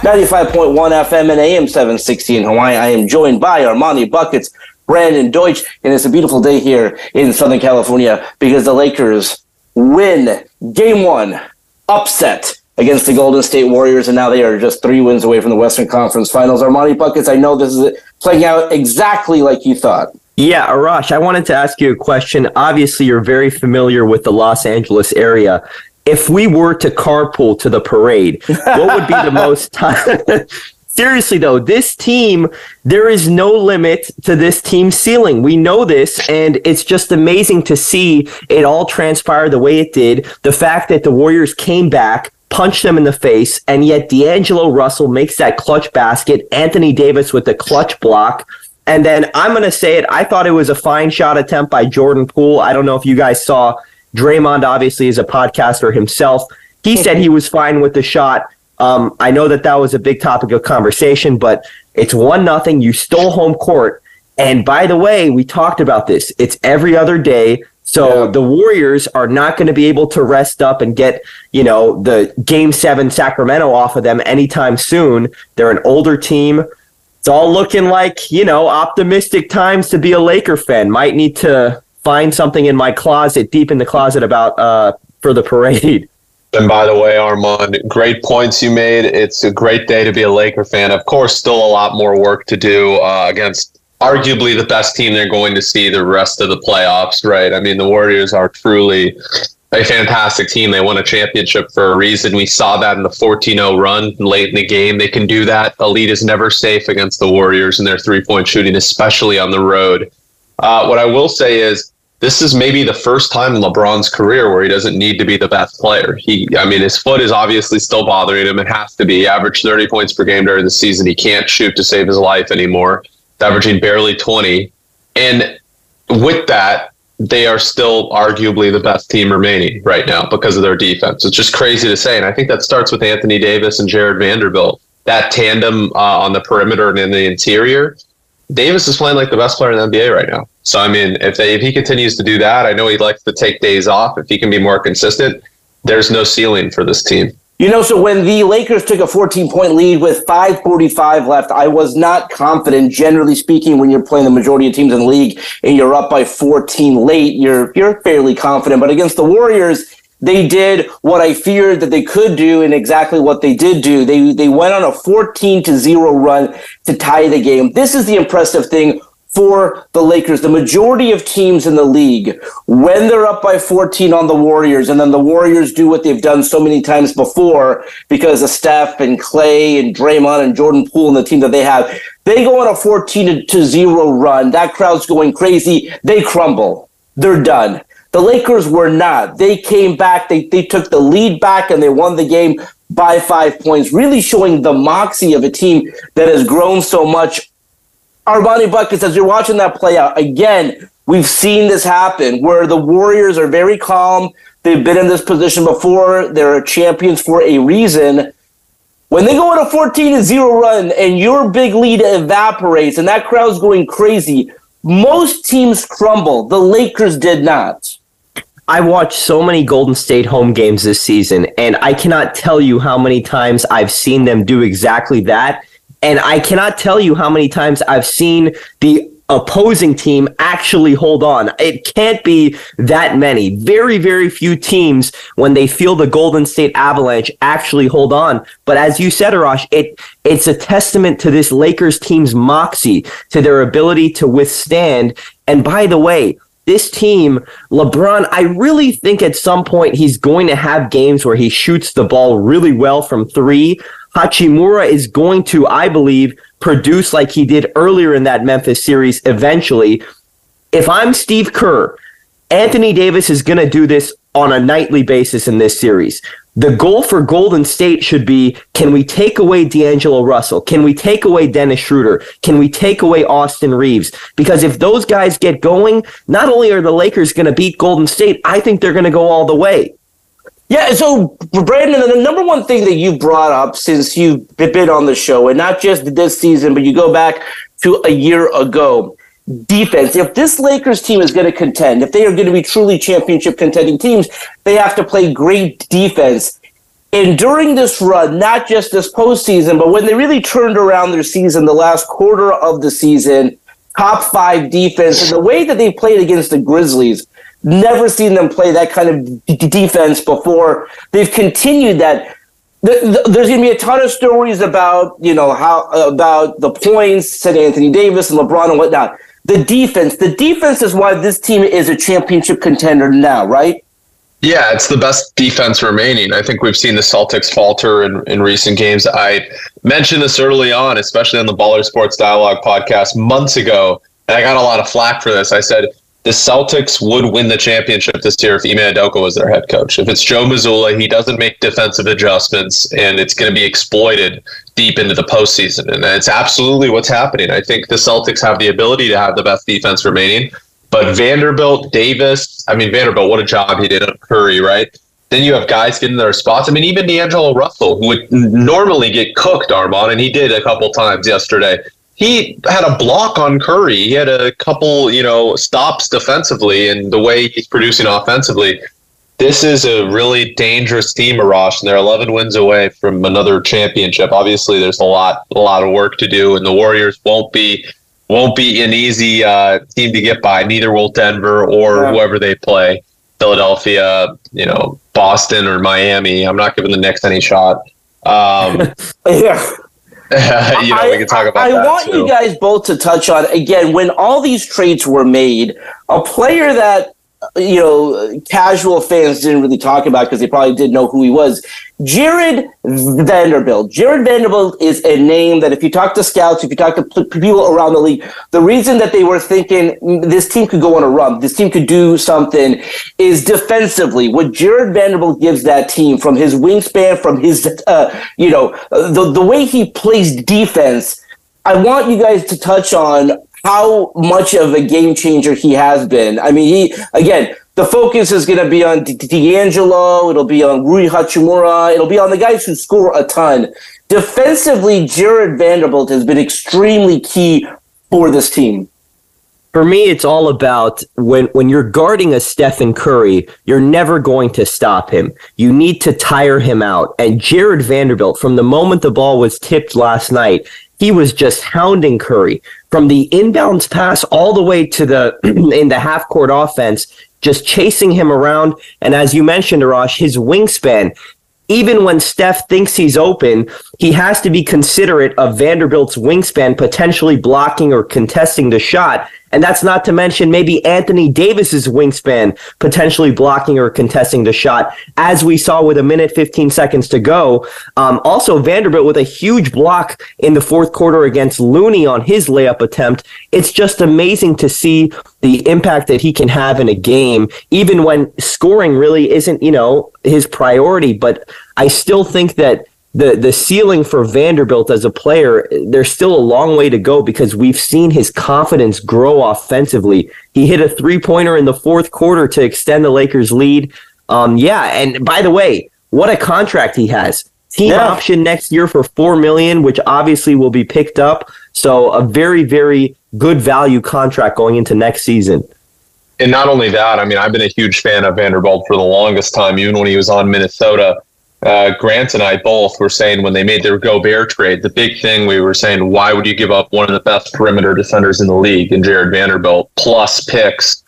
95.1 FM and AM 760 in Hawaii. I am joined by Armani Buckets, Brandon Deutsch, and it's a beautiful day here in Southern California because the Lakers win game one, upset against the Golden State Warriors, and now they are just three wins away from the Western Conference Finals. Armani Buckets, I know this is playing out exactly like you thought. Yeah, Arash, I wanted to ask you a question. Obviously, you're very familiar with the Los Angeles area. If we were to carpool to the parade, what would be the most time? Seriously, though, this team, there is no limit to this team's ceiling. We know this, and it's just amazing to see it all transpire the way it did. The fact that the Warriors came back, punched them in the face, and yet D'Angelo Russell makes that clutch basket. Anthony Davis with the clutch block. And then I'm going to say it. I thought it was a fine shot attempt by Jordan Poole. I don't know if you guys saw. Draymond obviously is a podcaster himself. He said he was fine with the shot. Um, I know that that was a big topic of conversation, but it's one nothing. You stole home court, and by the way, we talked about this. It's every other day. So yeah. the Warriors are not going to be able to rest up and get, you know, the game seven Sacramento off of them anytime soon. They're an older team. It's all looking like, you know, optimistic times to be a Laker fan. Might need to find something in my closet, deep in the closet about uh for the parade. And by the way, Armand, great points you made. It's a great day to be a Laker fan. Of course, still a lot more work to do uh, against arguably the best team they're going to see the rest of the playoffs, right? I mean, the Warriors are truly a fantastic team. They won a championship for a reason. We saw that in the 14 0 run late in the game. They can do that. Elite is never safe against the Warriors and their three point shooting, especially on the road. Uh, what I will say is, this is maybe the first time in LeBron's career where he doesn't need to be the best player. He, I mean, his foot is obviously still bothering him. It has to be. He averaged 30 points per game during the season. He can't shoot to save his life anymore. Averaging barely 20. And with that, they are still arguably the best team remaining right now because of their defense. It's just crazy to say. And I think that starts with Anthony Davis and Jarred Vanderbilt. That tandem uh, on the perimeter and in the interior Davis is playing like the best player in the NBA right now. So I mean, if they, if he continues to do that, I know he likes to take days off. If he can be more consistent, there's no ceiling for this team. You know, so when the Lakers took a 14 point lead with 5:45 left, I was not confident. Generally speaking, when you're playing the majority of teams in the league and you're up by 14 late, you're you're fairly confident. But against the Warriors, they did what I feared that they could do and exactly what they did do. They they went on a 14 to 0 run to tie the game. This is the impressive thing for the Lakers. The majority of teams in the league, when they're up by 14 on the Warriors, and then the Warriors do what they've done so many times before because of Steph and Clay and Draymond and Jordan Poole and the team that they have, they go on a 14 to 0 run. That crowd's going crazy. They crumble. They're done. The Lakers were not. They came back, they, they took the lead back, and they won the game by five points, really showing the moxie of a team that has grown so much. Armani Buckets, as you're watching that play out, again, we've seen this happen where the Warriors are very calm. They've been in this position before. They're champions for a reason. When they go on a 14 0 run and your big lead evaporates and that crowd's going crazy, most teams crumble. The Lakers did not. I watched so many Golden State home games this season, and I cannot tell you how many times I've seen them do exactly that. And I cannot tell you how many times I've seen the opposing team actually hold on. It can't be that many. Very, very few teams, when they feel the Golden State Avalanche, actually hold on. But as you said, Arash, it it's a testament to this Lakers team's moxie, to their ability to withstand. And by the way, this team, LeBron, I really think at some point he's going to have games where he shoots the ball really well from three. Hachimura is going to, I believe, produce like he did earlier in that Memphis series eventually. If I'm Steve Kerr, Anthony Davis is going to do this on a nightly basis in this series. The goal for Golden State should be can we take away D'Angelo Russell? Can we take away Dennis Schroeder? Can we take away Austin Reaves? Because if those guys get going, not only are the Lakers going to beat Golden State, I think they're going to go all the way. Yeah, so Brandon, the number one thing that you brought up since you've been on the show, and not just this season, but you go back to a year ago, defense. If this Lakers team is going to contend, if they are going to be truly championship contending teams, they have to play great defense. And during this run, not just this postseason, but when they really turned around their season, the last quarter of the season, top five defense, and the way that they played against the Grizzlies, Never seen them play that kind of d- defense before. They've continued that. there's going to be a ton of stories about you know how about the points, said Anthony Davis and LeBron and whatnot. The defense, the defense is why this team is a championship contender now, right? Yeah, it's the best defense remaining. I think we've seen the Celtics falter in, in recent games. I mentioned this early on, especially on the Baller Sports Dialogue podcast months ago, and I got a lot of flack for this. I said the Celtics would win the championship this year if Ime Udoka was their head coach. If it's Joe Mazzulla, he doesn't make defensive adjustments, and it's going to be exploited deep into the postseason. And it's absolutely what's happening. I think the Celtics have the ability to have the best defense remaining, but Vanderbilt, Davis, I mean Vanderbilt, what a job he did on Curry, right? Then you have guys getting their spots. I mean, even D'Angelo Russell, who would normally get cooked, Armand, and he did a couple times yesterday he had a block on Curry. He had a couple, you know, stops defensively, and the way he's producing offensively. This is a really dangerous team, Arash, and they're 11 wins away from another championship. Obviously, there's a lot, a lot of work to do, and the Warriors won't be won't be an easy uh, team to get by. Neither will Denver or yeah. whoever they play. Philadelphia, you know, Boston or Miami. I'm not giving the Knicks any shot. Um, yeah. you know, I, we can talk about. I want too. you guys both to touch on again when all these trades were made. A player that you know, casual fans didn't really talk about because they probably didn't know who he was. Jarred Vanderbilt. Jarred Vanderbilt is a name that if you talk to scouts, if you talk to people around the league, the reason that they were thinking this team could go on a run, this team could do something is defensively. What Jarred Vanderbilt gives that team from his wingspan, from his, uh, you know, the, the way he plays defense, I want you guys to touch on how much of a game changer he has been. I mean, he again, the focus is going to be on D'Angelo. It'll be on Rui Hachimura. It'll be on the guys who score a ton. Defensively, Jarred Vanderbilt has been extremely key for this team. For me, it's all about when when you're guarding a Stephen Curry, you're never going to stop him. You need to tire him out. And Jarred Vanderbilt, from the moment the ball was tipped last night, he was just hounding Curry from the inbounds pass all the way to the in the half court offense, just chasing him around. And as you mentioned, Arash, his wingspan. Even when Steph thinks he's open, he has to be considerate of Vanderbilt's wingspan potentially blocking or contesting the shot. And that's not to mention maybe Anthony Davis's wingspan potentially blocking or contesting the shot, as we saw with a minute 15 seconds to go. Um, also, Vanderbilt with a huge block in the fourth quarter against Looney on his layup attempt. It's just amazing to see the impact that he can have in a game, even when scoring really isn't, you know, his priority. But I still think that the the ceiling for Vanderbilt as a player, there's still a long way to go because we've seen his confidence grow offensively. He hit a three pointer in the fourth quarter to extend the Lakers' lead. Um, yeah, and by the way, what a contract he has. Team yeah. option next year for four million, which obviously will be picked up. So a very, very good value contract going into next season. And not only that, I mean, I've been a huge fan of Vanderbilt for the longest time, even when he was on Minnesota uh, Grant and I both were saying when they made their Gobert trade, the big thing we were saying, why would you give up one of the best perimeter defenders in the league in Jarred Vanderbilt plus picks,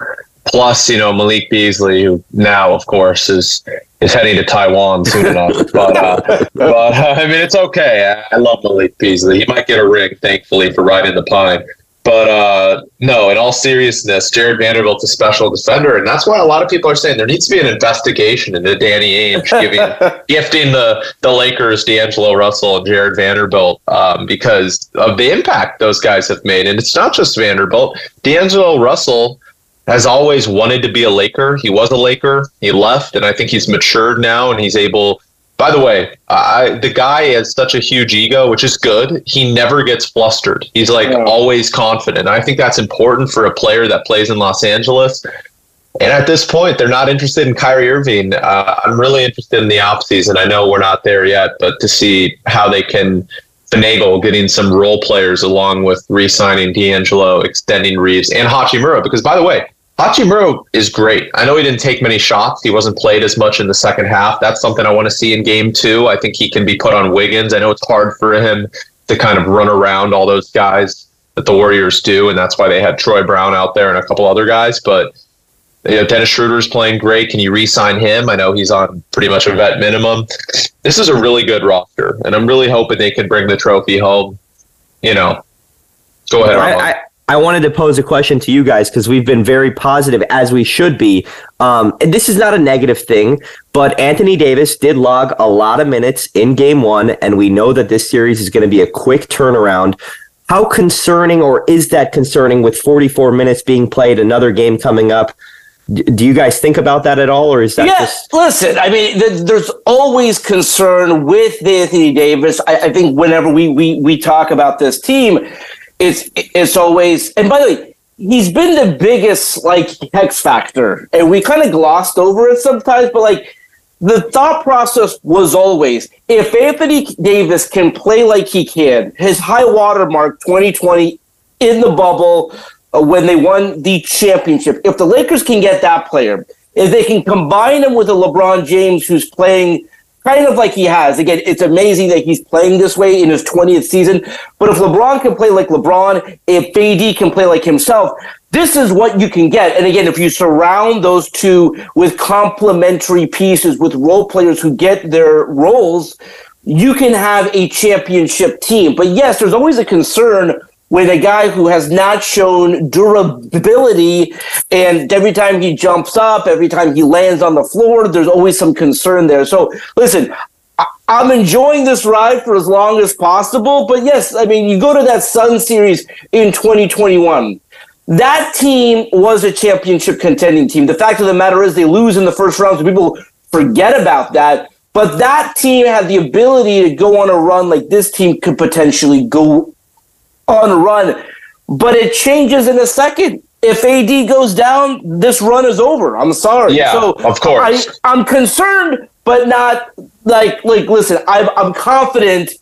plus you know Malik Beasley, who now of course is is heading to Taiwan soon enough. But uh, but uh, I mean it's okay. I love Malik Beasley. He might get a ring, thankfully, for riding the pine. But uh, no, in all seriousness, Jarred Vanderbilt's a special defender, and that's why a lot of people are saying there needs to be an investigation into Danny Ainge giving gifting the the Lakers D'Angelo Russell and Jarred Vanderbilt um, because of the impact those guys have made. And it's not just Vanderbilt. D'Angelo Russell has always wanted to be a Laker. He was a Laker. He left, and I think he's matured now, and he's able by the way, I, the guy has such a huge ego, which is good. He never gets flustered. He's like yeah. always confident. I think that's important for a player that plays in Los Angeles. And at this point, they're not interested in Kyrie Irving. Uh, I'm really interested in the offseason. I know we're not there yet, but to see how they can finagle getting some role players along with re signing D'Angelo, extending Reaves, and Hachimura. Because, by the way, Hachimura is great. I know he didn't take many shots. He wasn't played as much in the second half. That's something I want to see in game two. I think he can be put on Wiggins. I know it's hard for him to kind of run around all those guys that the Warriors do, and that's why they had Troy Brown out there and a couple other guys. But you know, Dennis Schroeder is playing great. Can you re-sign him? I know he's on pretty much a vet minimum. This is a really good roster, and I'm really hoping they can bring the trophy home. You know, go ahead. I, I wanted to pose a question to you guys because we've been very positive as we should be. Um, and this is not a negative thing, but Anthony Davis did log a lot of minutes in game one, and we know that this series is going to be a quick turnaround. How concerning, or is that concerning, with 44 minutes being played, another game coming up? do you guys think about that at all, or is that yeah, just? Listen, I mean, th- there's always concern with Anthony Davis. I, I, think whenever we we we talk about this team, it's it's always and by the way he's been the biggest like hex factor and we kind of glossed over it sometimes but like the thought process was always if Anthony Davis can play like he can his high water mark 2020 in the bubble uh, when they won the championship if the Lakers can get that player if they can combine him with a LeBron James who's playing kind of like he has. Again, it's amazing that he's playing this way in his 20th season. But if LeBron can play like LeBron, if AD can play like himself, this is what you can get. And again, if you surround those two with complementary pieces, with role players who get their roles, you can have a championship team. But yes, there's always a concern with a guy who has not shown durability. And every time he jumps up, every time he lands on the floor, there's always some concern there. So listen, I'm enjoying this ride for as long as possible. But yes, I mean, you go to that Sun series in 2021. That team was a championship contending team. The fact of the matter is they lose in the first round, so people forget about that. But that team had the ability to go on a run like this team could potentially go on run, but it changes in a second. If AD goes down, this run is over. I'm sorry. Yeah, so of course. I, am concerned, but not like like. Listen, I'm I'm confident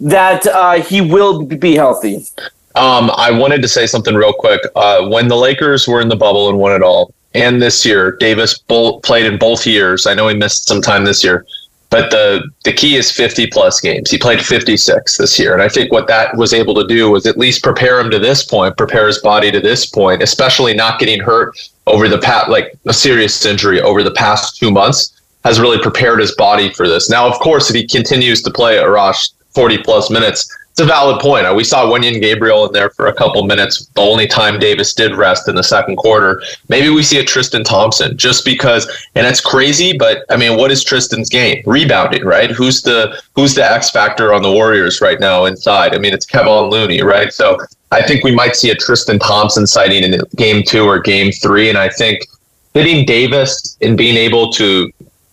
that uh, he will be healthy. Um, I wanted to say something real quick. Uh, when the Lakers were in the bubble and won it all, and this year, Davis played in both years. I know he missed some time this year. But the the key is 50 plus games. He played 56 this year, and I think what that was able to do was at least prepare him to this point, prepare his body to this point, especially not getting hurt over the past like a serious injury over the past two months has really prepared his body for this. Now, of course, if he continues to play Arash 40 plus minutes, it's a valid point. Uh, we saw Wenyen Gabriel in there for a couple minutes. The only time Davis did rest in the second quarter. Maybe we see a Tristan Thompson just because, and it's crazy, but I mean, what is Tristan's game? Rebounding, right? Who's the who's the X factor on the Warriors right now inside? I mean, it's Kevon Looney, right? So I think we might see a Tristan Thompson sighting in game two or game three, and I think hitting Davis and being able to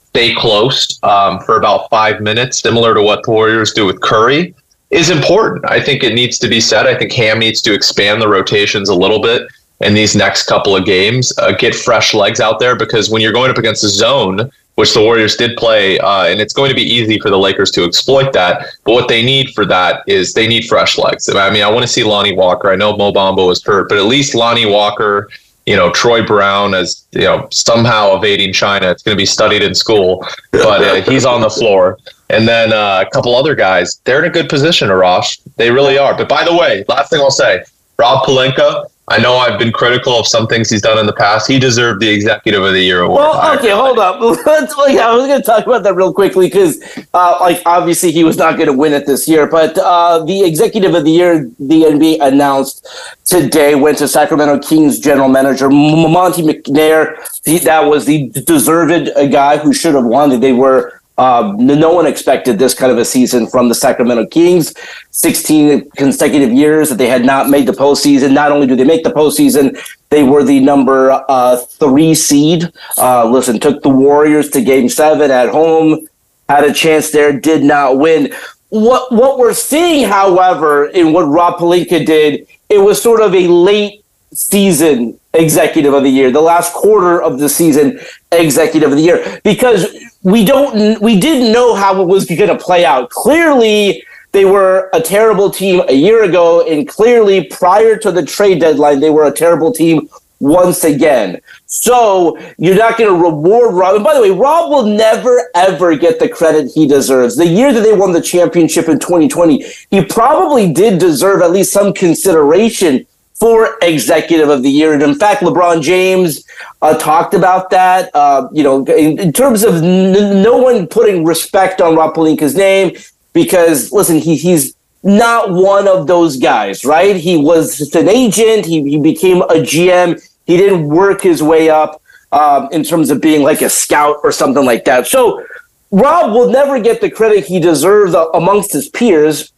stay close um, for about five minutes, similar to what the Warriors do with Curry is important. I think it needs to be said. I think Ham needs to expand the rotations a little bit in these next couple of games, uh, get fresh legs out there because when you're going up against a zone, which the Warriors did play, uh, and it's going to be easy for the Lakers to exploit that. But what they need for that is they need fresh legs. I mean, I want to see Lonnie Walker. I know Mo Bamba was hurt, but at least Lonnie Walker you know Troy Brown as you know somehow evading China. It's going to be studied in school, but uh, he's on the floor. And then uh, a couple other guys, they're in a good position, Arash. They really are. But by the way, last thing I'll say, Rob Pelinka, I know I've been critical of some things he's done in the past. He deserved the Executive of the Year award. Well, okay, hold up. Let's, yeah, I was going to talk about that real quickly because, uh, like, obviously he was not going to win it this year. But uh, the Executive of the Year, the NBA announced today, went to Sacramento Kings general manager Monte McNair. He, that was the deserved guy who should have won. it. They were um, no one expected this kind of a season from the Sacramento Kings. 16 consecutive years that they had not made the postseason. Not only do they make the postseason, they were the number uh, three seed. Uh, listen, took the Warriors to game seven at home, had a chance there, did not win. What, what we're seeing, however, in what Rob Pelinka did, it was sort of a late season executive of the year, the last quarter of the season executive of the year, because we don't we didn't know how it was going to play out. Clearly, they were a terrible team a year ago, and clearly prior to the trade deadline, they were a terrible team once again. So you're not going to reward Rob. And by the way, Rob will never ever get the credit he deserves. The year that they won the championship in 2020, he probably did deserve at least some consideration for executive of the year. And in fact, LeBron James uh, talked about that. Uh, you know, in, in terms of n- no one putting respect on Rob Pelinka's name, because listen, he, he's not one of those guys, right? He was just an agent. He, he became a GM. He didn't work his way up um, in terms of being like a scout or something like that. So Rob will never get the credit he deserves amongst his peers.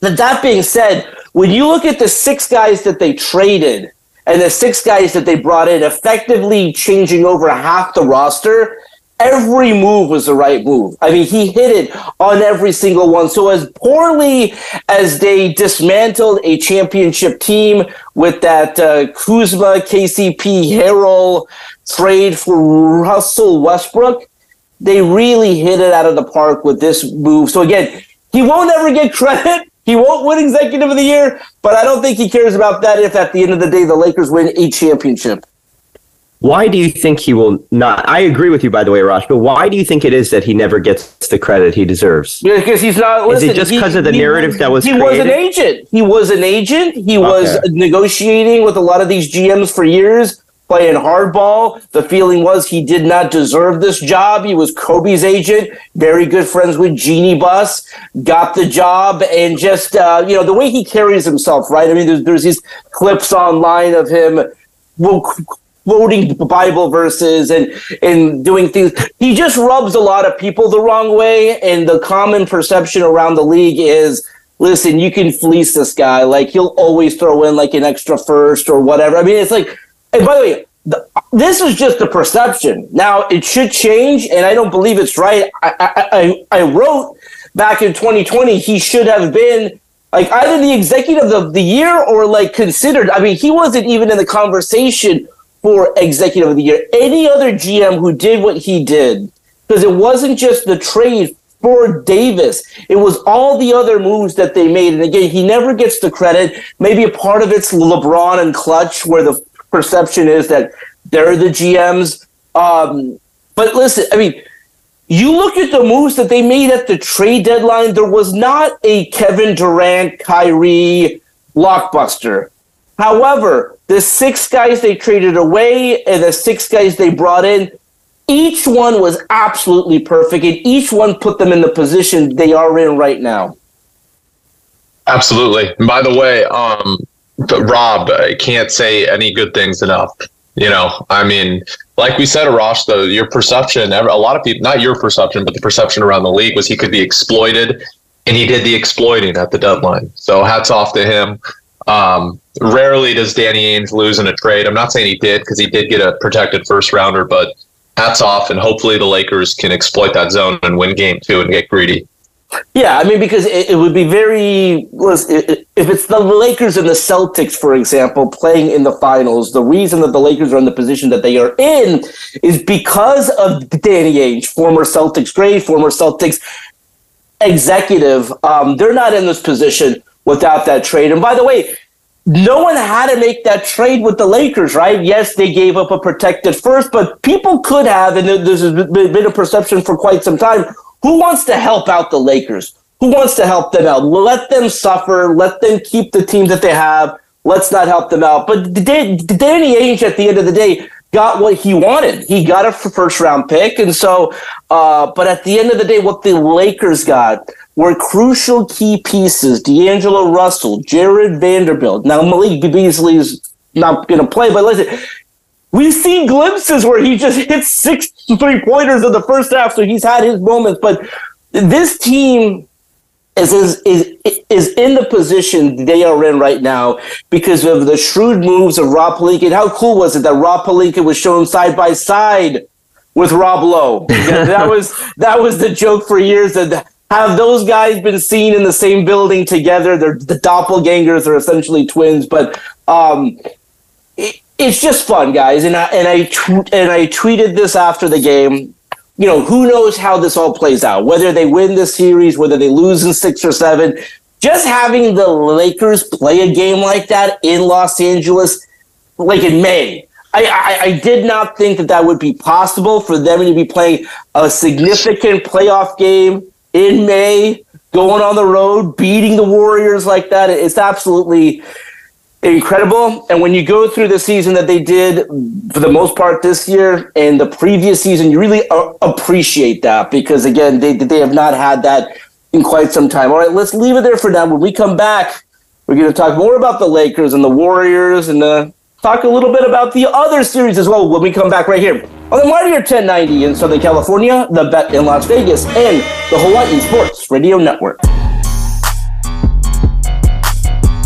But that being said, when you look at the six guys that they traded and the six guys that they brought in, effectively changing over half the roster, every move was the right move. I mean, he hit it on every single one. So as poorly as they dismantled a championship team with that uh, Kuzma, KCP, Harrell trade for Russell Westbrook, they really hit it out of the park with this move. So again, he won't ever get credit he won't win Executive of the Year, but I don't think he cares about that if at the end of the day the Lakers win a championship. Why do you think he will not? I agree with you, by the way, Rosh, but why do you think it is that he never gets the credit he deserves? Because he's not. Listen, is it just because of the narrative was, that was He created? was an agent. He was an agent. He okay. was negotiating with a lot of these GMs for years playing hardball. The feeling was he did not deserve this job. He was Kobe's agent, very good friends with Jeanie Buss, got the job, and just uh, you know the way he carries himself, right? I mean, there's, there's these clips online of him. quoting Bible verses and and doing things. He just rubs a lot of people the wrong way, and the common perception around the league is listen, you can fleece this guy. Like he'll always throw in like an extra first or whatever. I mean, it's like and by the way, the, this is just a perception. Now it should change, and I don't believe it's right. I, I, I, wrote back in 2020 he should have been like either the executive of the year or like considered. I mean, he wasn't even in the conversation for executive of the year. Any other GM who did what he did, because it wasn't just the trade for Davis. It was all the other moves that they made. And again, he never gets the credit. Maybe a part of it's LeBron and clutch where the perception is that they're the GMs. Um, but listen, I mean, you look at the moves that they made at the trade deadline, there was not a Kevin Durant, Kyrie blockbuster. However, the six guys they traded away and the six guys they brought in, each one was absolutely perfect, and each one put them in the position they are in right now. Absolutely. And by the way, um, but Rob, I can't say any good things enough. You know, I mean, like we said, Arash, though, your perception, a lot of people, not your perception, but the perception around the league was he could be exploited, and he did the exploiting at the deadline. So hats off to him. Um, rarely does Danny Ainge lose in a trade. I'm not saying he did because he did get a protected first rounder, but hats off, and hopefully the Lakers can exploit that zone and win game two and get greedy. Yeah, I mean, because it, it, would be very. If it's the Lakers and the Celtics, for example, playing in the finals, the reason that the Lakers are in the position that they are in is because of Danny Ainge, former Celtics great, former Celtics executive. Um, they're not in this position without that trade. And by the way, no one had to make that trade with the Lakers, right? Yes, they gave up a protected first, but people could have, and there's been a perception for quite some time. Who wants to help out the Lakers? Who wants to help them out? Let them suffer. Let them keep the team that they have. Let's not help them out. But Danny Ainge, at the end of the day, got what he wanted. He got a first round pick. And so, uh, but at the end of the day, what the Lakers got were crucial key pieces D'Angelo Russell, Jarred Vanderbilt. Now, Malik Beasley is not going to play, but listen, we've seen glimpses where he just hits six three pointers in the first half. So he's had his moments. But this team is, is, is, is in the position they are in right now because of the shrewd moves of Rob Pelinka. How cool was it that Rob Pelinka was shown side by side with Rob Lowe? that was that was the joke for years. That have those guys been seen in the same building together? They're the doppelgangers. They're essentially twins, but um, it's just fun, guys. And I and I tw- and I tweeted this after the game you know, who knows how this all plays out, whether they win the series, whether they lose in six or seven. Just having the Lakers play a game like that in Los Angeles, like in May, I, I, I, did not think that that would be possible for them to be playing a significant playoff game in May, going on the road, beating the Warriors like that. It's absolutely incredible. And when you go through the season that they did for the most part this year and the previous season, you really uh, appreciate that because again, they they have not had that in quite some time. All right, let's leave it there for now. When we come back, we're going to talk more about the Lakers and the Warriors and uh, talk a little bit about the other series as well when we come back right here on the Mightier 1090 in Southern California, the Bet in Las Vegas, and the Hawaii Sports Radio Network.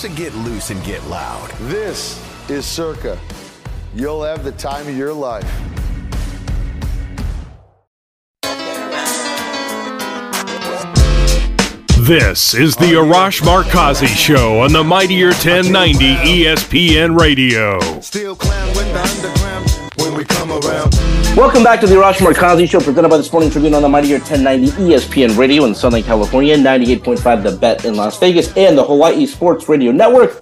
to get loose and get loud. This is Circa. You'll have the time of your life. This is the Arash Markazi Show on the Mightier 1090 ESPN Radio. Still clown with the underground when we come around. Welcome back to the Arash Markazi Show, presented by the Sporting Tribune on the Mighty Mightier 1090 ESPN Radio in Southern California, 98.5 The Bet in Las Vegas, and the Hawaii Sports Radio Network,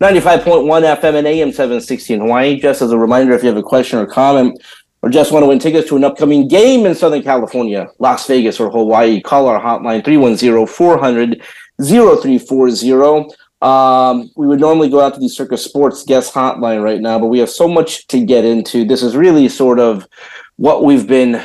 95.1 FM and AM 760 in Hawaii. Just as a reminder, if you have a question or comment, or just want to win tickets to an upcoming game in Southern California, Las Vegas, or Hawaii, call our hotline 310 400 0340. Um, we would normally go out to the Circa Sports guest hotline right now, but we have so much to get into. This is really sort of what we've been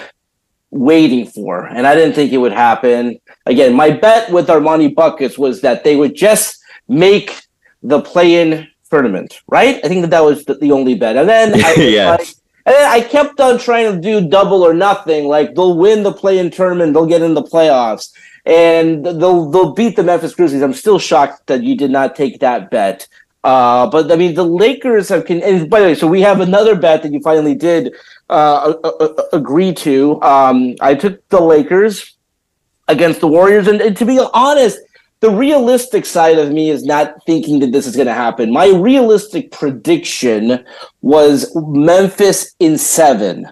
waiting for, and I didn't think it would happen. Again, my bet with Armani Buckets was that they would just make the play-in tournament, right? I think that that was the, the only bet, and then I, yes. like, and then I kept on trying to do double or nothing. Like they'll win the play-in tournament, they'll get in the playoffs and they'll they'll beat the Memphis Grizzlies. I'm still shocked that you did not take that bet. Uh, but I mean, the Lakers have. Con- and by the way, so we have another bet that you finally did uh, agree to. Um, I took the Lakers against the Warriors, and, and to be honest, the realistic side of me is not thinking that this is going to happen. My realistic prediction was Memphis in seven,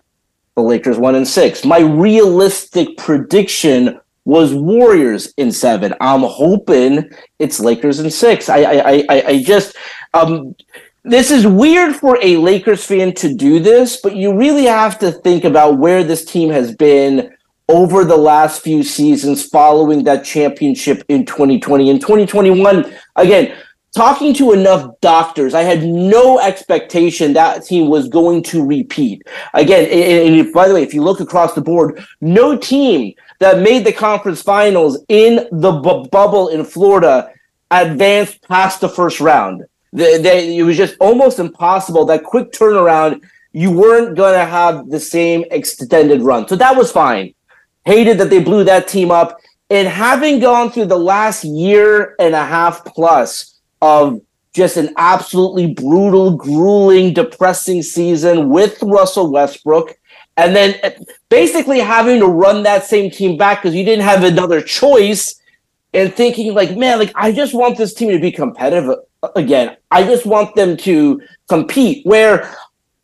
the Lakers one and six. My realistic prediction was Warriors in seven. I'm hoping it's Lakers in six. I I I, I just um this is weird for a Lakers fan to do this, but you really have to think about where this team has been over the last few seasons following that championship in 2020 and 2021 again talking to enough doctors, I had no expectation that team was going to repeat. Again, and, and, by the way, if you look across the board, no team that made the conference finals in the bu- bubble in Florida advanced past the first round. They, they, it was just almost impossible. That quick turnaround, you weren't going to have the same extended run. So that was fine. Hated that they blew that team up. And having gone through the last year and a half plus of just an absolutely brutal, grueling, depressing season with Russell Westbrook. And then uh, basically having to run that same team back because you didn't have another choice and thinking like, man, like I just want this team to be competitive again. I just want them to compete where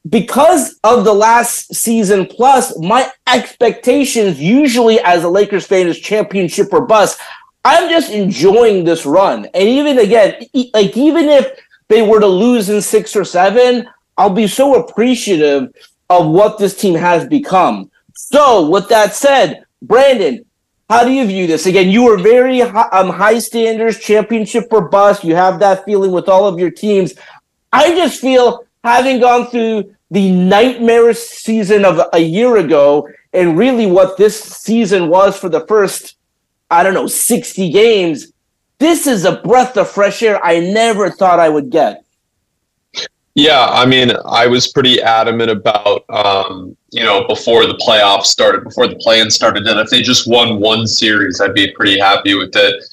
because of the last season plus my expectations usually as a Lakers fan is championship or bust. I'm just enjoying this run. And even again, like even if they were to lose in 6 or 7, I'll be so appreciative of what this team has become. So, with that said, Brandon, how do you view this? Again, you were very high, um, high standards, championship or bust. You have that feeling with all of your teams. I just feel having gone through the nightmarish season of a year ago and really what this season was for the first, I don't know, 60 games, this is a breath of fresh air I never thought I would get. Yeah, I mean, I was pretty adamant about, um, you know, before the playoffs started, before the play-in started, that if they just won one series, I'd be pretty happy with it.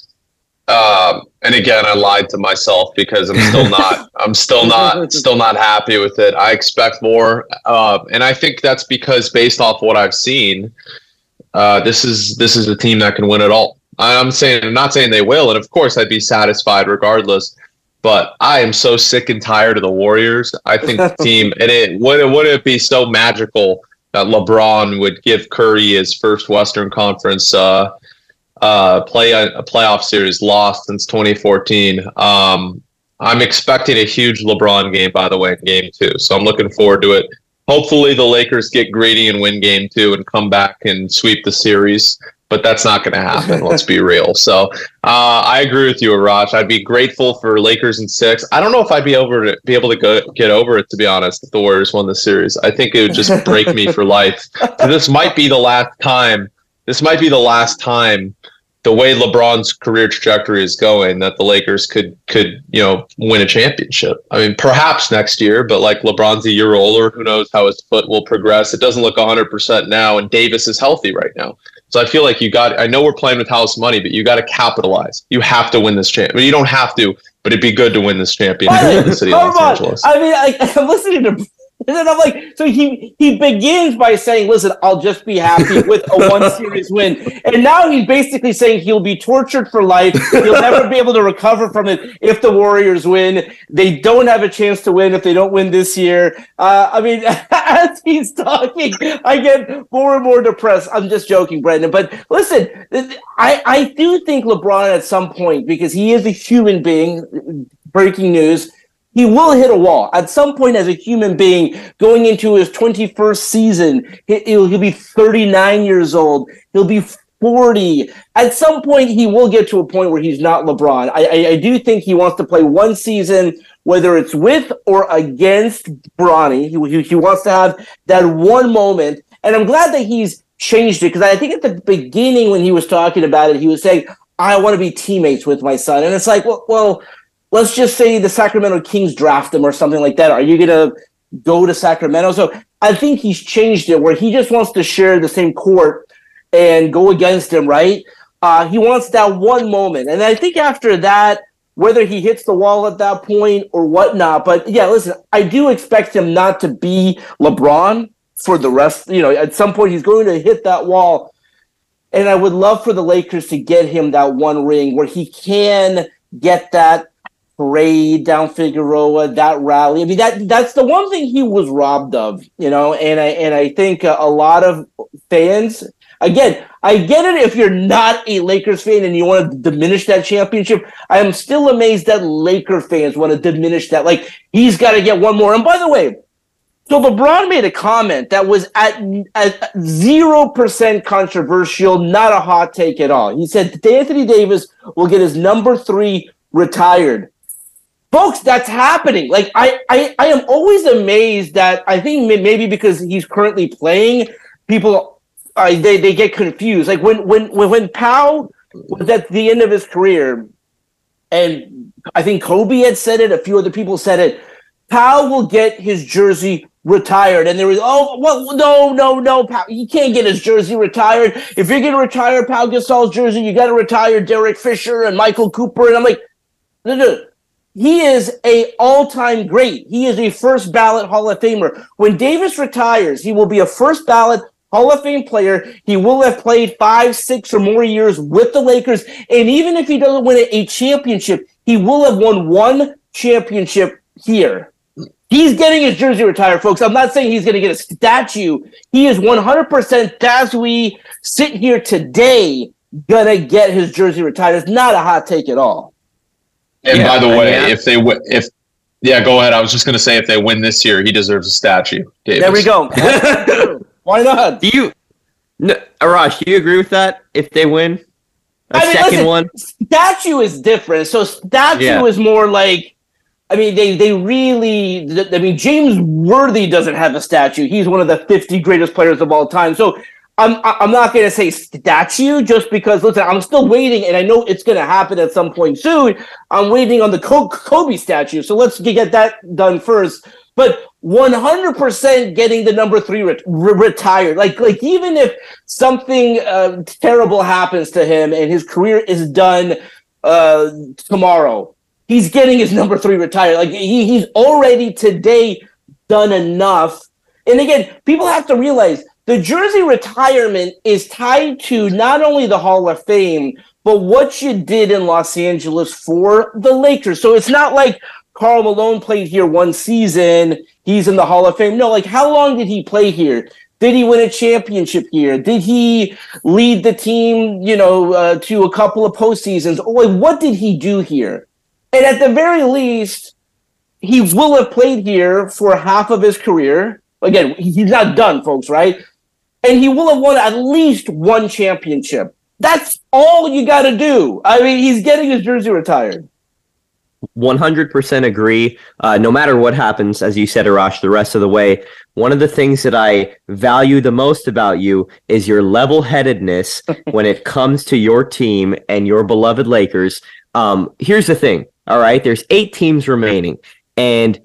Um, and again, I lied to myself because I'm still not, I'm still not, still not happy with it. I expect more, uh, and I think that's because based off what I've seen, uh, this is this is a team that can win it all. I'm saying, I'm not saying they will, and of course, I'd be satisfied regardless. But I am so sick and tired of the Warriors. I think the team and it would it would it be so magical that LeBron would give Curry his first Western Conference uh, uh, play a, a, playoff series lost since 2014. Um, I'm expecting a huge LeBron game, by the way, in Game Two. So I'm looking forward to it. Hopefully, the Lakers get greedy and win Game Two and come back and sweep the series but that's not going to happen. let's be real. So uh, I agree with you, Arash. I'd be grateful for Lakers in six. I don't know if I'd be over to be able to go, get over it. To be honest, if the Warriors won the series, I think it would just break me for life. So this might be the last time. This might be the last time. The way LeBron's career trajectory is going, that the Lakers could could you know win a championship. I mean, perhaps next year, but like LeBron's a year older. Who knows how his foot will progress? It doesn't look 100 percent now, and Davis is healthy right now. So I feel like you got. I know we're playing with house money, but you got to capitalize. You have to win this champ. I mean, you don't have to, but it'd be good to win this championship in the city of Los Angeles. I mean, I, I'm listening to and then I'm like, so he he begins by saying, "Listen, I'll just be happy with a one series win," and now he's basically saying he'll be tortured for life. He'll never be able to recover from it if the Warriors win. They don't have a chance to win if they don't win this year. Uh, I mean, as he's talking, I get more and more depressed. I'm just joking, Brandon. But listen, I I do think LeBron at some point because he is a human being. Breaking news he will hit a wall at some point as a human being going into his 21st season. He'll, he'll be 39 years old. He'll be 40. At some point, he will get to a point where he's not LeBron. I, I, I do think he wants to play one season, whether it's with or against Bronny. He, he, he wants to have that one moment. And I'm glad that he's changed it because I think at the beginning when he was talking about it, he was saying, I want to be teammates with my son. And it's like, well, well let's just say the Sacramento Kings draft him or something like that. Are you going to go to Sacramento? So I think he's changed it where he just wants to share the same court and go against him, right? Uh, he wants that one moment. And I think after that, whether he hits the wall at that point or whatnot, but yeah, listen, I do expect him not to be LeBron for the rest. You know, at some point he's going to hit that wall. And I would love for the Lakers to get him that one ring where he can get that parade down Figueroa, that rally. I mean, that that's the one thing he was robbed of, you know. And I and I think a, a lot of fans, again, I get it if you're not a Lakers fan and you want to diminish that championship. I am still amazed that Laker fans want to diminish that. Like he's got to get one more. And by the way. So LeBron made a comment that was at zero percent controversial, not a hot take at all. He said Anthony Davis will get his number three retired folks that's happening. Like I, I i am always amazed that i think maybe because he's currently playing people uh, they, they get confused. Like when when when, when Pau was at the end of his career and i think kobe had said it a few other people said it pau will get his jersey retired. And there was oh well no no no Pau, he can't get his jersey retired. If you're gonna retire Pau Gasol's jersey you got to retire Derek Fisher and Michael Cooper. And I'm like no no he is a all-time great. He is a first ballot Hall of Famer. When Davis retires, he will be a first ballot Hall of Fame player. He will have played five, six, or more years with the Lakers. And even if he doesn't win a championship, he will have won one championship here. He's getting his jersey retired, folks. I'm not saying he's going to get a statue. He is 100% as we sit here today going to get his jersey retired. It's not a hot take at all. And yeah, by the way, yeah. if they w- if yeah, go ahead. I was just going to say if they win this year, he deserves a statue. Davis. There we go. Why not? Do you, no, Arash? Do you agree with that? If they win, a I mean, second listen, one. Statue is different. So statue yeah. is more like. I mean, they they really. I mean, James Worthy doesn't have a statue. He's one of the 50 greatest players of all time. So I'm I'm not going to say statue just because listen, I'm still waiting, and I know it's going to happen at some point soon. I'm waiting on the Kobe statue, so let's get that done first. But 100% getting the number three re- retired, like like even if something uh, terrible happens to him and his career is done uh, tomorrow, he's getting his number three retired. Like he, he's already today done enough. And again, people have to realize the jersey retirement is tied to not only the Hall of Fame, but what you did in Los Angeles for the Lakers. So it's not like Karl Malone played here one season, he's in the Hall of Fame. No, like how long did he play here? Did he win a championship here? Did he lead the team, you know, uh, to a couple of postseasons? Like, what did he do here? And at the very least, he will have played here for half of his career. Again, he's not done, folks, right? And he will have won at least one championship. That's all you got to do. I mean, he's getting his jersey retired. 100% agree. Uh, no matter what happens, as you said, Arash, the rest of the way, one of the things that I value the most about you is your level headedness when it comes to your team and your beloved Lakers. Um, here's the thing. All right. There's eight teams remaining. And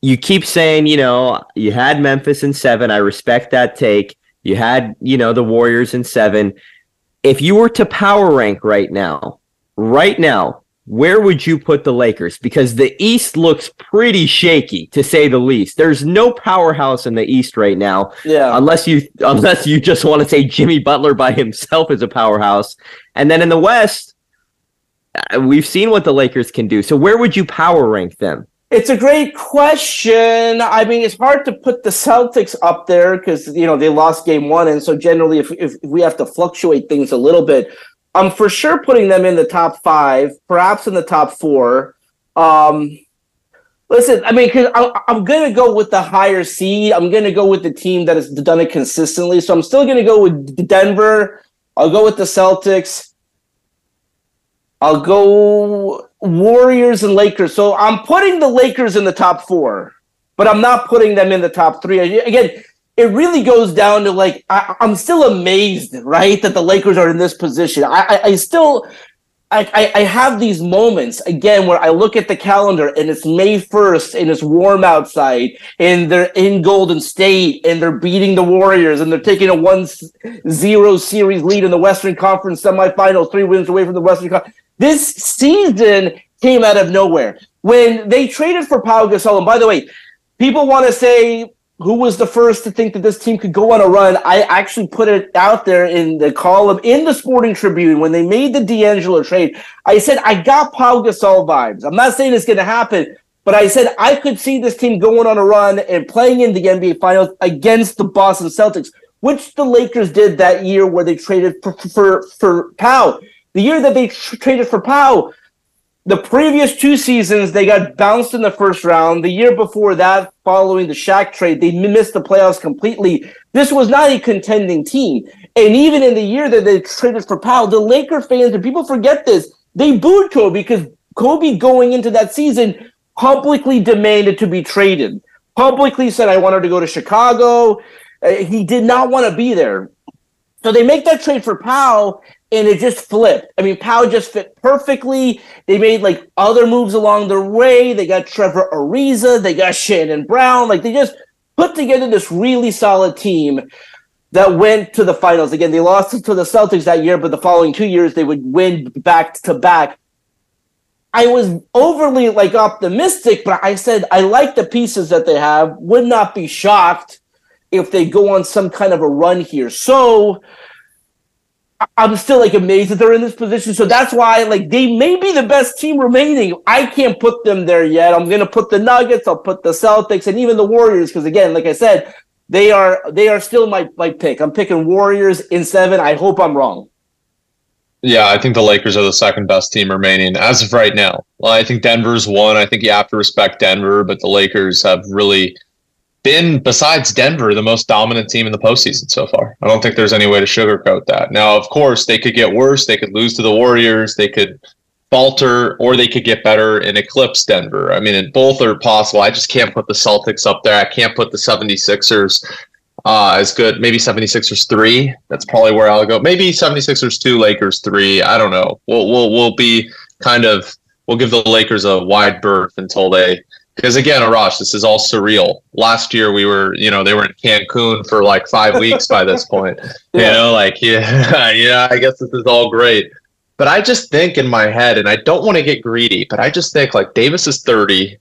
you keep saying, you know, you had Memphis in seven. I respect that take. You had, you know, the Warriors in seven. If you were to power rank right now, right now, where would you put the Lakers? Because the East looks pretty shaky, to say the least. There's no powerhouse in the East right now. Yeah. Unless you unless you just want to say Jimmy Butler by himself is a powerhouse. And then in the West, uh, we've seen what the Lakers can do. So where would you power rank them? It's a great question. I mean, it's hard to put the Celtics up there because you know they lost game one, and so generally, if, if we have to fluctuate things a little bit, I'm for sure putting them in the top five, perhaps in the top four. Um, listen, I mean, because I'm to go with the higher seed. I'm to go with the team that has done it consistently. So I'm still to go with Denver. I'll go with the Celtics. I'll go Warriors and Lakers. So I'm putting the Lakers in the top four, but I'm not putting them in the top three. Again, it really goes down to like I, am still amazed, right, that the Lakers are in this position. I, I, I still. I, I, have these moments again where I look at the calendar and it's May 1st and it's warm outside and they're in Golden State and they're beating the Warriors and they're taking a 1 0 series lead in the Western Conference semifinals, three wins away from the Western Conference. This season came out of nowhere. When they traded for Pau Gasol, and by the way, people want to say who was the first to think that this team could go on a run. I actually put it out there in the column in the Sporting Tribune when they made the D'Angelo trade. I said I got Pau Gasol vibes. I'm not saying it's going to happen, but I said I could see this team going on a run and playing in the NBA Finals against the Boston Celtics, which the Lakers did that year where they traded for for, for Pau. The year that they tr- traded for Pau, the previous two seasons they got bounced in the first round. The year before that, following the Shaq trade, they missed the playoffs completely. This was not a contending team. And even in the year that they traded for Pau, the Laker fans, and people forget this, they booed Kobe because Kobe going into that season publicly demanded to be traded. Publicly said, I wanted to go to Chicago. Uh, he did not want to be there. So they make that trade for Pau, and it just flipped. I mean, Pau just fit perfectly. They made like other moves along the way. They got Trevor Ariza, they got Shannon Brown. Like they just put together this really solid team that went to the finals. Again, they lost to the Celtics that year, but the following two years they would win back to back. I was overly like optimistic, but I said I like the pieces that they have. Would not be shocked if they go on some kind of a run here. So I'm still like amazed that they're in this position. So that's why like they may be the best team remaining. I can't put them there yet. I'm gonna put the Nuggets, I'll put the Celtics, and even the Warriors, because again, like I said, they are they are still my my pick. I'm picking Warriors in seven. I hope I'm wrong. Yeah, I think the Lakers are the second best team remaining as of right now. I think Denver's one. I think you have to respect Denver, but the Lakers have really been, besides Denver, the most dominant team in the postseason so far. I don't think there's any way to sugarcoat that. Now, of course, they could get worse. They could lose to the Warriors. They could falter, or they could get better and eclipse Denver. I mean, both are possible. I just can't put the Celtics up there. I can't put the 76ers uh, as good. Maybe 76ers three. That's probably where I'll go. Maybe 76ers two, Lakers three. I don't know. We'll we'll we'll be kind of we'll give the Lakers a wide berth until they because again, Arash, this is all surreal. Last year we were, you know, they were in Cancun for like five weeks by this point. yeah. You know, like yeah, yeah. I guess this is all great. But I just think in my head, and I don't want to get greedy, but I just think like Davis is 30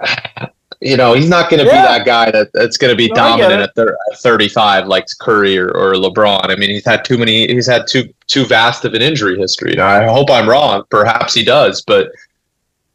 you know, he's not going to yeah. be that guy that, that's going to be no, dominant at, thir- at 35 like Curry or, or LeBron. I mean, he's had too many, he's had too too vast of an injury history. Now, I hope I'm wrong. Perhaps he does, but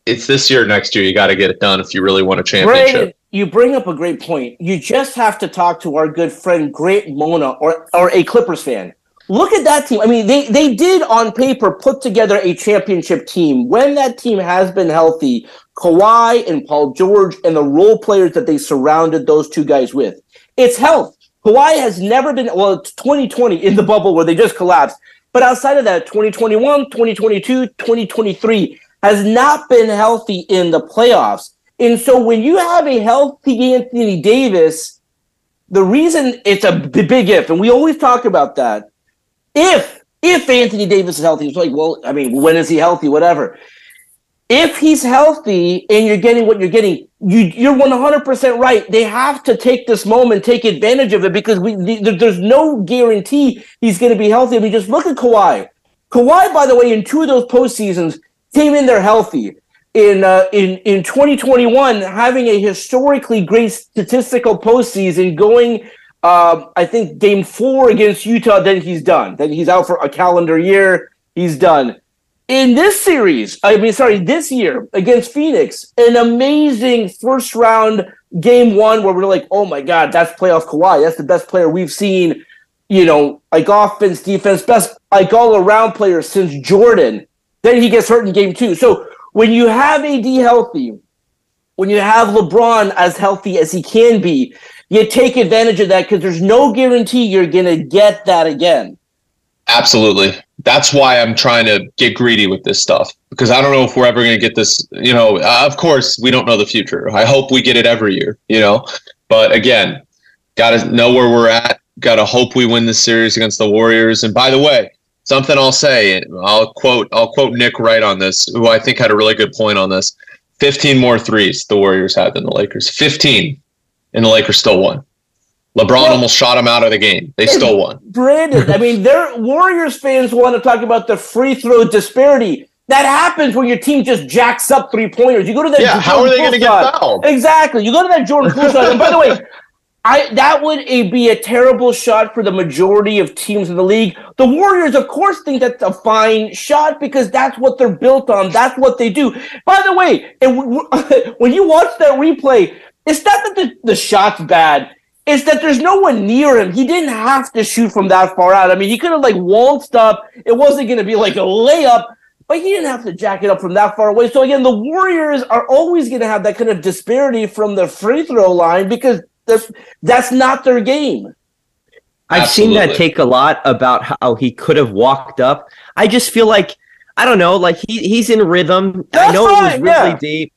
it's this year, next year. You got to get it done if you really want a championship. you bring up a great point. You just have to talk to our good friend Great Mona or or a Clippers fan. Look at that team. I mean, they they did on paper put together a championship team. When that team has been healthy, Kawhi and Paul George and the role players that they surrounded those two guys with. It's health. Kawhi has never been, well, it's 2020 in the bubble where they just collapsed. But outside of that, 2021, 2022, 2023 has not been healthy in the playoffs. And so when you have a healthy Anthony Davis, the reason it's a big if, and we always talk about that, if if Anthony Davis is healthy, it's like, well, I mean, when is he healthy? Whatever if he's healthy and you're getting what you're getting, you you're 100% right. They have to take this moment, take advantage of it because we there's no guarantee he's going to be healthy. I mean, just look at Kawhi. Kawhi, by the way, in two of those postseasons came in there healthy. In uh, in in 2021, having a historically great statistical postseason, going uh, I think game four against Utah, then he's done. Then he's out for a calendar year. He's done in this series, I mean, sorry, this year against Phoenix, an amazing first round game one where we're like, oh my God, that's playoff Kawhi. That's the best player we've seen, you know, like offense, defense, best, like all around player since Jordan. Then he gets hurt in game two. So when you have AD healthy, when you have LeBron as healthy as he can be, you take advantage of that because there's no guarantee you're going to get that again. Absolutely. That's why I'm trying to get greedy with this stuff because I don't know if we're ever going to get this. You know, uh, of course, we don't know the future. I hope we get it every year, you know, but again, got to know where we're at. Got to hope we win this series against the Warriors. And by the way, something I'll say, I'll quote, I'll quote Nick Wright on this, who I think had a really good point on this. 15 more threes the Warriors had than the Lakers. 15, and the Lakers still won. LeBron almost shot him out of the game. They still won. Brandon, I mean, their Warriors fans want to talk about the free throw disparity. That happens when your team just jacks up three pointers. You go to that. Yeah, Jordan how are they going to get fouled? Exactly. You go to that Jordan Poole shot. And by the way, I that would a, be a terrible shot for the majority of teams in the league. The Warriors, of course, think that's a fine shot because that's what they're built on. That's what they do. By the way, when you watch that replay, it's not that the, the shot's bad It's that there's no one near him. He didn't have to shoot from that far out. I mean, he could have like waltzed up. It wasn't going to be like a layup, but he didn't have to jack it up from that far away. So again, the Warriors are always going to have that kind of disparity from the free throw line because that's that's not their game. I've Absolutely. seen that take a lot about how he could have walked up. I just feel like I don't know, like he he's in rhythm. That's I know fine, it was really yeah. deep.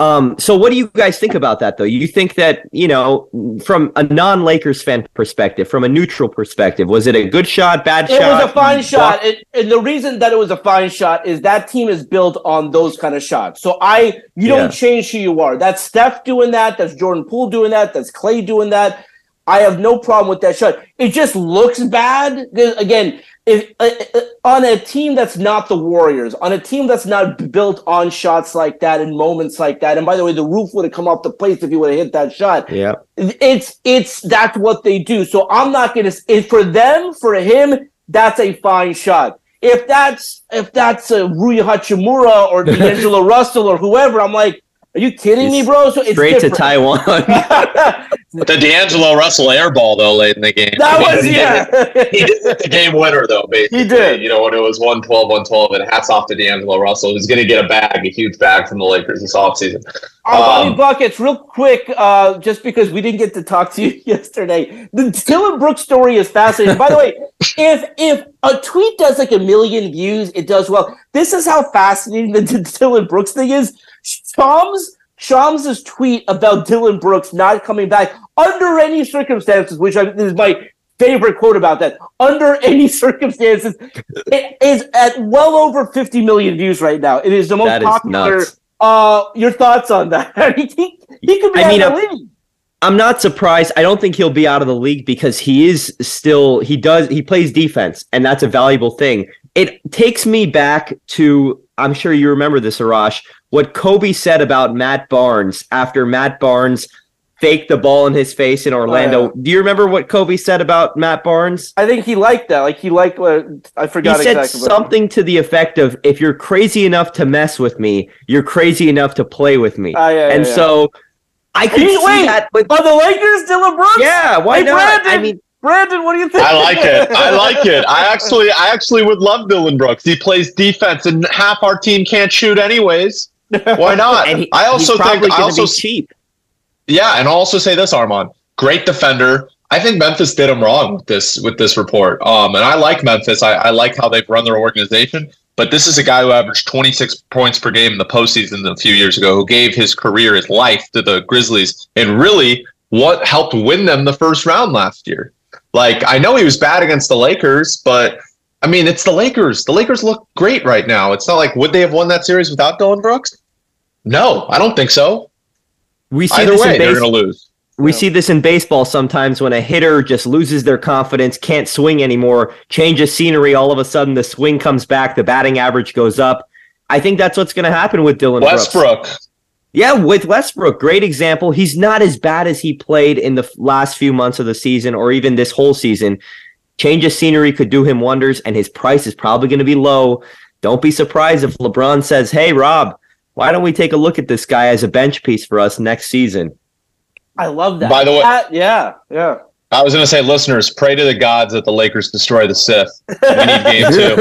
Um, so what do you guys think about that though? You think that, you know, from a non-Lakers fan perspective, from a neutral perspective, was it a good shot, bad it shot? It was a fine shot. It, and the reason that it was a fine shot is that team is built on those kind of shots. So I you don't change who you are. That's Steph doing that, that's Jordan Poole doing that, that's Clay doing that. I have no problem with that shot. It just looks bad. Again, if uh, uh, on a team that's not the Warriors, on a team that's not built on shots like that and moments like that, and by the way, the roof would have come off the place if you would have hit that shot. Yeah, it's it's that's what they do. So I'm not gonna. For them, for him, that's a fine shot. If that's if that's a Rui Hachimura or D'Angelo Russell or whoever, I'm like, are you kidding me, bro? So it's straight different. to Taiwan. the D'Angelo Russell airball though late in the game. That was yeah. he did the game winner though, basically. He did. You know when it was 112, 112, and hats off to D'Angelo Russell, who's going to get a bag, a huge bag from the Lakers this offseason. Our um, buckets, real quick, uh, just because we didn't get to talk to you yesterday. The Dillon Brooks story is fascinating. By the way, if if a tweet does like a million views, it does well. This is how fascinating the Dillon Brooks thing is Shams Shams' tweet about Dillon Brooks not coming back under any circumstances, which is my favorite quote about that. Under any circumstances, it is at well over 50 million views right now. It is the most popular. Uh, your thoughts on that? he, he, he could be I mean, out of the league. I'm not surprised. I don't think he'll be out of the league because he is still he does he plays defense and that's a valuable thing. It takes me back to I'm sure you remember this, Arash, what Kobe said about Matt Barnes after Matt Barnes faked the ball in his face in Orlando. Oh, yeah. Do you remember what Kobe said about Matt Barnes? I think he liked that. Like he liked what I forgot. He said exactly something to the effect of, "If you're crazy enough to mess with me, you're crazy enough to play with me." Uh, yeah, and yeah, so I could see wait, that. With, are the Lakers Dillon Brooks? Yeah, why hey, not? Brandon, I mean. Brandon, what do you think? I like it. I like it. I actually, I actually would love Dillon Brooks. He plays defense, and half our team can't shoot anyways. Why not? he, I also think I also cheap. Yeah, and I'll also say this, Armani, great defender. I think Memphis did him wrong with this with this report. Um, and I like Memphis. I, I like how they've run their organization. But this is a guy who averaged 26 points per game in the postseason a few years ago, who gave his career, his life to the Grizzlies, and really what helped win them the first round last year. Like I know he was bad against the Lakers, but I mean, it's the Lakers. The Lakers look great right now. It's not like would they have won that series without Dillon Brooks? No, I don't think so. We see Either this way, in base- they're going to lose. We yeah. see this in baseball sometimes when a hitter just loses their confidence, can't swing anymore, changes scenery, all of a sudden the swing comes back, the batting average goes up. I think that's what's going to happen with Dillon Westbrook. Brooks. Yeah, with Westbrook, great example. He's not as bad as he played in the last few months of the season or even this whole season. Change of scenery could do him wonders, and his price is probably going to be low. Don't be surprised if LeBron says, Hey, Rob, why don't we take a look at this guy as a bench piece for us next season? I love that. By the way, that, yeah, yeah. I was going to say, listeners, pray to the gods that the Lakers destroy the Sith. We need game two.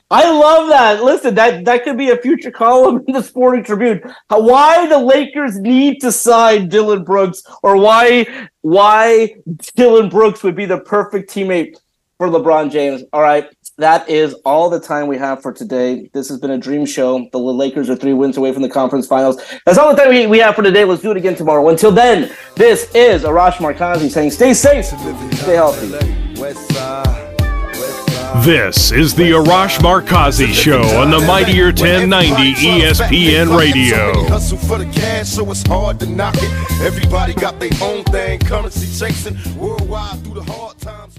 I love that. Listen, that that could be a future column in the Sporting Tribune. Why the Lakers need to sign Dillon Brooks, or why why Dillon Brooks would be the perfect teammate for LeBron James. All right, that is all the time we have for today. This has been a dream show. The Lakers are three wins away from the conference finals. That's all the time we, we have for today. Let's do it again tomorrow. Until then, this is Arash Markazi saying stay safe, stay healthy. This is the Arash Markazi Show on the Mightier 1090 ESPN Radio. Hustle for the cash, so it's hard to knock it. Everybody got their own thing, currency chasing worldwide through the hard times.